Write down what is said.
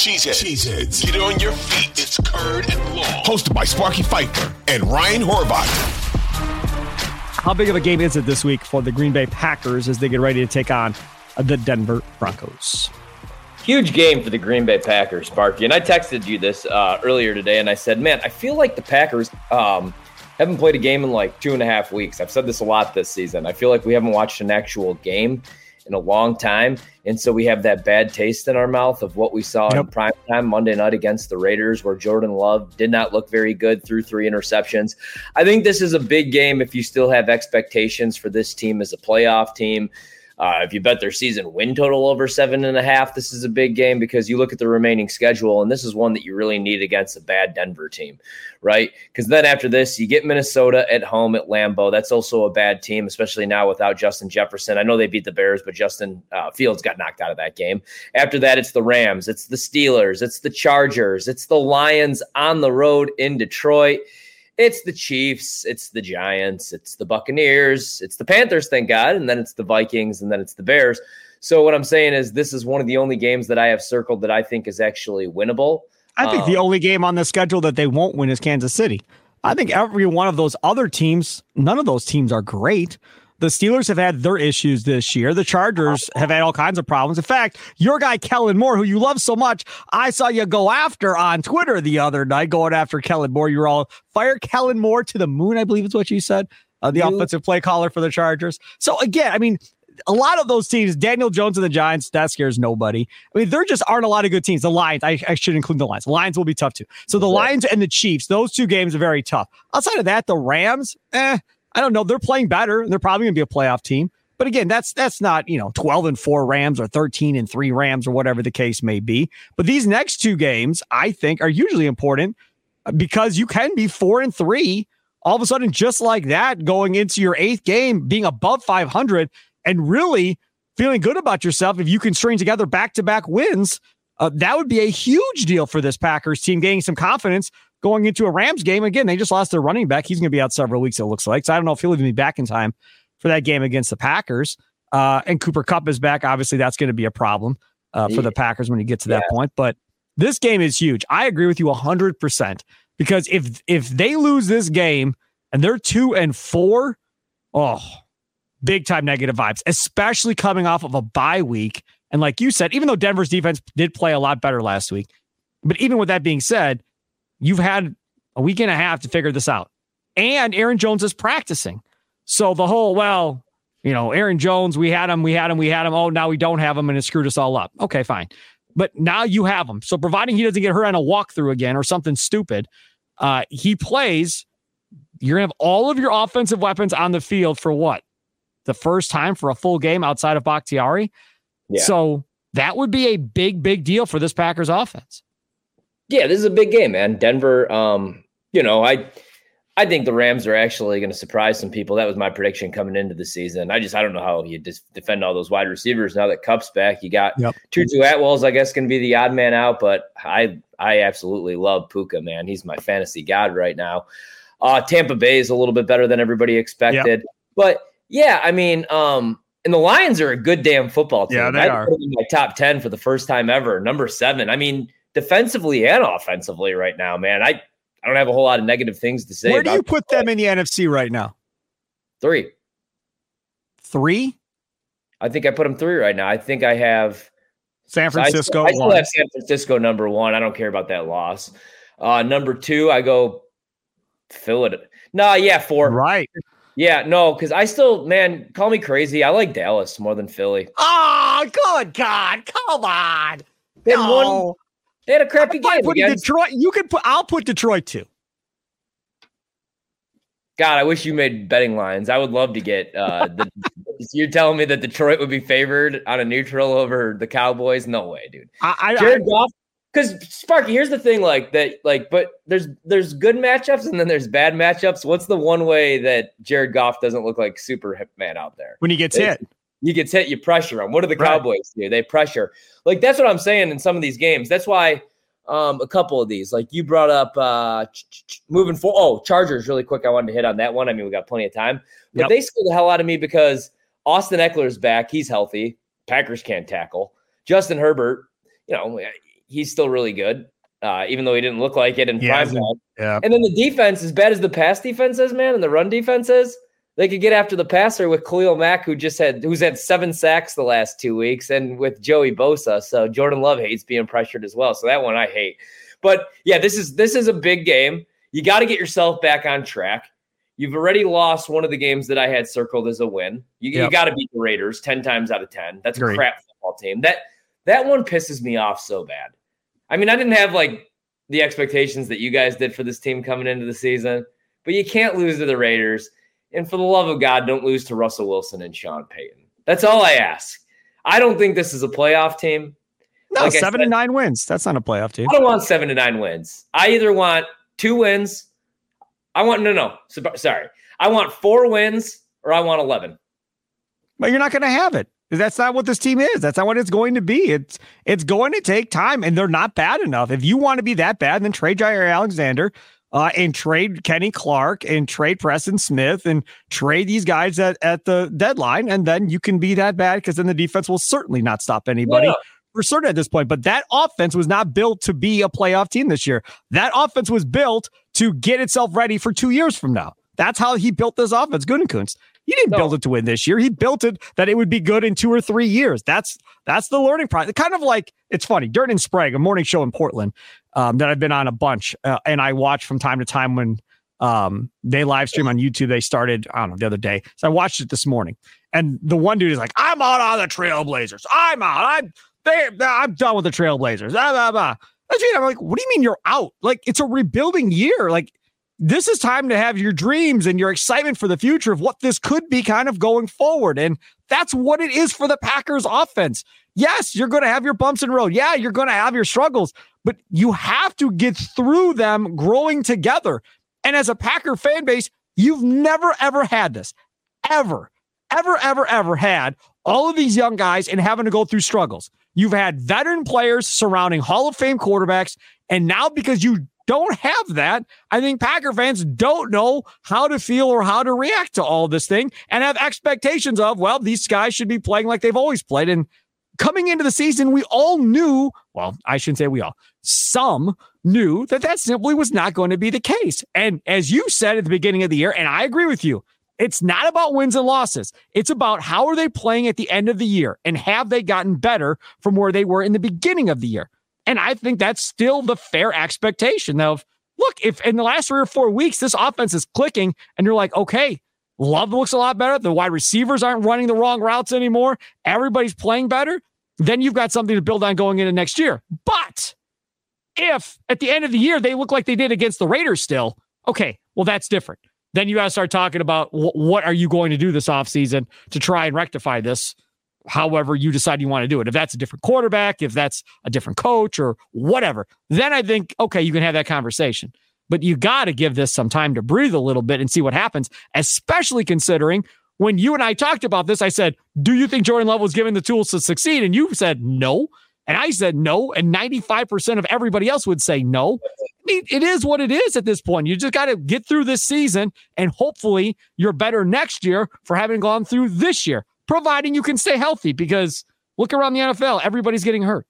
Cheeseheads. Cheeseheads. Get on your feet. It's Curd and Long. Hosted by Sparky Fifer and Ryan Horvat. How big of a game is it this week for the Green Bay Packers as they get ready to take on the Denver Broncos? Huge game for the Green Bay Packers, Sparky. And I texted you this uh, earlier today, and I said, man, I feel like the Packers um, haven't played a game in like two and a half weeks. I've said this a lot this season. I feel like we haven't watched an actual game in a long time. And so we have that bad taste in our mouth of what we saw yep. in prime time Monday night against the Raiders, where Jordan Love did not look very good through three interceptions. I think this is a big game if you still have expectations for this team as a playoff team. Uh, if you bet their season win total over seven and a half, this is a big game because you look at the remaining schedule, and this is one that you really need against a bad Denver team, right? Because then after this, you get Minnesota at home at Lambeau. That's also a bad team, especially now without Justin Jefferson. I know they beat the Bears, but Justin uh, Fields got knocked out of that game. After that, it's the Rams, it's the Steelers, it's the Chargers, it's the Lions on the road in Detroit. It's the Chiefs, it's the Giants, it's the Buccaneers, it's the Panthers, thank God, and then it's the Vikings, and then it's the Bears. So what I'm saying is this is one of the only games that I have circled that I think is actually winnable. I think um, the only game on the schedule that they won't win is Kansas City. I think every one of those other teams, none of those teams are great. The Steelers have had their issues this year. The Chargers have had all kinds of problems. In fact, your guy Kellen Moore, who you love so much, I saw you go after on Twitter the other night, going after Kellen Moore. You were all fire Kellen Moore to the moon, I believe is what you said. Uh, the you, offensive play caller for the Chargers. So again, I mean, a lot of those teams, Daniel Jones and the Giants, that scares nobody. I mean, there just aren't a lot of good teams. The Lions, I, I should include the Lions. The Lions will be tough too. So the Lions and the Chiefs, those two games are very tough. Outside of that, the Rams, eh, I don't know. They're playing better. They're probably going to be a playoff team. But again, that's that's not, you know, 12 and 4 Rams or 13 and 3 Rams or whatever the case may be. But these next two games, I think, are usually important uh, because you can be 4 and 3 all of a sudden just like that going into your eighth game being above 500 and really feeling good about yourself if you can string together back-to-back wins. Uh, that would be a huge deal for this Packers team, gaining some confidence going into a Rams game. Again, they just lost their running back. He's going to be out several weeks, it looks like. So I don't know if he'll even be back in time for that game against the Packers. Uh, and Cooper Kupp is back. Obviously, that's going to be a problem uh, for the Packers when you get to that yeah. point. But this game is huge. I agree with you 100% because if if they lose this game and they're two and four, oh, big time negative vibes, especially coming off of a bye week. And like you said, even though Denver's defense did play a lot better last week, but even with that being said, You've had a week and a half to figure this out. And Aaron Jones is practicing. So the whole, well, you know, Aaron Jones, we had him, we had him, we had him. Oh, now we don't have him and it screwed us all up. Okay, fine. But now you have him. So providing he doesn't get hurt on a walkthrough again or something stupid, uh, he plays. You're going to have all of your offensive weapons on the field for what? The first time for a full game outside of Bakhtiari. Yeah. So that would be a big, big deal for this Packers offense. Yeah, this is a big game, man. Denver, um, you know, I I think the Rams are actually going to surprise some people. That was my prediction coming into the season. I just I don't know how you just defend all those wide receivers now that Kupp's back. You got yep. Tutu Atwell's, I guess, going to be the odd man out, but I I absolutely love Puka, man. He's my fantasy god right now. Uh, Tampa Bay is a little bit better than everybody expected, yep. but yeah, I mean, um, and the Lions are a good damn football team. Yeah, they I are. in my top ten for the first time ever. Number seven. I mean defensively and offensively right now, man. I, I don't have a whole lot of negative things to say. Where do you put them in the NFC right now? Three. Three? I think I put them three right now. I think I have San Francisco. I still, I still have San Francisco number one. I don't care about that loss. Uh, number two, I go Philadelphia. No, yeah, four. Right. Yeah, no, because I still, man, call me crazy. I like Dallas more than Philly. Oh, good God. Come on. They no. one they had a crappy game. Put Detroit. You can put. I'll put Detroit too. God, I wish you made betting lines. I would love to get. Uh, the, you're telling me that Detroit would be favored on a neutral over the Cowboys? No way, dude. I, I, Jared Goff. Because Sparky, here's the thing, like that, like, but there's there's good matchups and then there's bad matchups. What's the one way that Jared Goff doesn't look like Superman out there when he gets hit? He gets hit, you pressure him. What do the Cowboys right. do? They pressure. Like that's what I'm saying in some of these games. That's why um, a couple of these, like you brought up, uh, moving for oh Chargers really quick. I wanted to hit on that one. I mean, we got plenty of time, but yep. they scared the hell out of me because Austin Ekeler is back. He's healthy. Packers can't tackle. Justin Herbert, you know, he's still really good, uh, even though he didn't look like it in Yeah, prime time. Yeah. And then the defense, as bad as the pass defense is, man, and the run defense is, they could get after the passer with Khalil Mack, who just had who's had seven sacks the last two weeks, and with Joey Bosa. So Jordan Love hates being pressured as well. So that one I hate. But yeah, this is this is a big game. You got to get yourself back on track. You've already lost one of the games that I had circled as a win. You, you got to beat the Raiders ten times out of ten. That's a crap football team. That that one pisses me off so bad. I mean, I didn't have like the expectations that you guys did for this team coming into the season, but you can't lose to the Raiders. And for the love of God, don't lose to Russell Wilson and Sean Payton. That's all I ask. I don't think this is a playoff team. No, Like seven said- and nine wins. That's not a playoff team. I don't want seven to nine wins. I either want two wins. I want no, no. Sorry, I want four wins or I want eleven. But you're not going to have it. That's not what this team is. That's not what it's going to be. It's it's going to take time, and they're not bad enough. If you want to be that bad, then trade Jaire Alexander, uh, and trade Kenny Clark, and trade Preston Smith, and trade these guys at, at the deadline, and then you can be that bad because then the defense will certainly not stop anybody. Yeah. For certain at this point, but that offense was not built to be a playoff team this year. That offense was built to get itself ready for two years from now. That's how he built this offense, Gutekunst. He didn't No. build it to win this year. He built it that it would be good in two or three years. That's that's the learning process. Kind of like it's funny. Dirt and Sprague, a morning show in Portland um, that I've been on a bunch, uh, and I watch from time to time when um, they live stream on YouTube. They started I don't know the other day, so I watched it this morning. And the one dude is like, "I'm out on the Trailblazers. I'm out. I'm they, I'm done with the Trailblazers." Blah, blah, blah. I'm like, "What do you mean you're out? Like it's a rebuilding year. Like this is time to have your dreams and your excitement for the future of what this could be kind of going forward. And that's what it is for the Packers offense. Yes, you're going to have your bumps in the road. Yeah, you're going to have your struggles, but you have to get through them growing together. And as a Packer fan base, you've never, ever had this. Ever, ever, ever, ever had all of these young guys and having to go through struggles. You've had veteran players surrounding Hall of Fame quarterbacks. And now, because you don't have that, I think Packer fans don't know how to feel or how to react to all this thing and have expectations of, well, these guys should be playing like they've always played. And coming into the season, we all knew, well, I shouldn't say we all, some knew that that simply was not going to be the case. And as you said at the beginning of the year, and I agree with you, it's not about wins and losses. It's about how are they playing at the end of the year and have they gotten better from where they were in the beginning of the year? And I think that's still the fair expectation of look, if in the last three or four weeks this offense is clicking and you're like, okay, Love looks a lot better. The wide receivers aren't running the wrong routes anymore. Everybody's playing better. Then you've got something to build on going into next year. But if at the end of the year they look like they did against the Raiders still, okay, well, that's different. Then you got to start talking about wh- what are you going to do this offseason to try and rectify this however you decide you want to do it. If that's a different quarterback, if that's a different coach or whatever, then I think, okay, you can have that conversation. But you got to give this some time to breathe a little bit and see what happens, especially considering when you and I talked about this, I said, Do you think Jordan Love was given the tools to succeed? And you said no. And I said no. And 95% of everybody else would say no. I mean, it is what it is at this point. You just got to get through this season and hopefully you're better next year for having gone through this year, providing you can stay healthy because look around the NFL, everybody's getting hurt.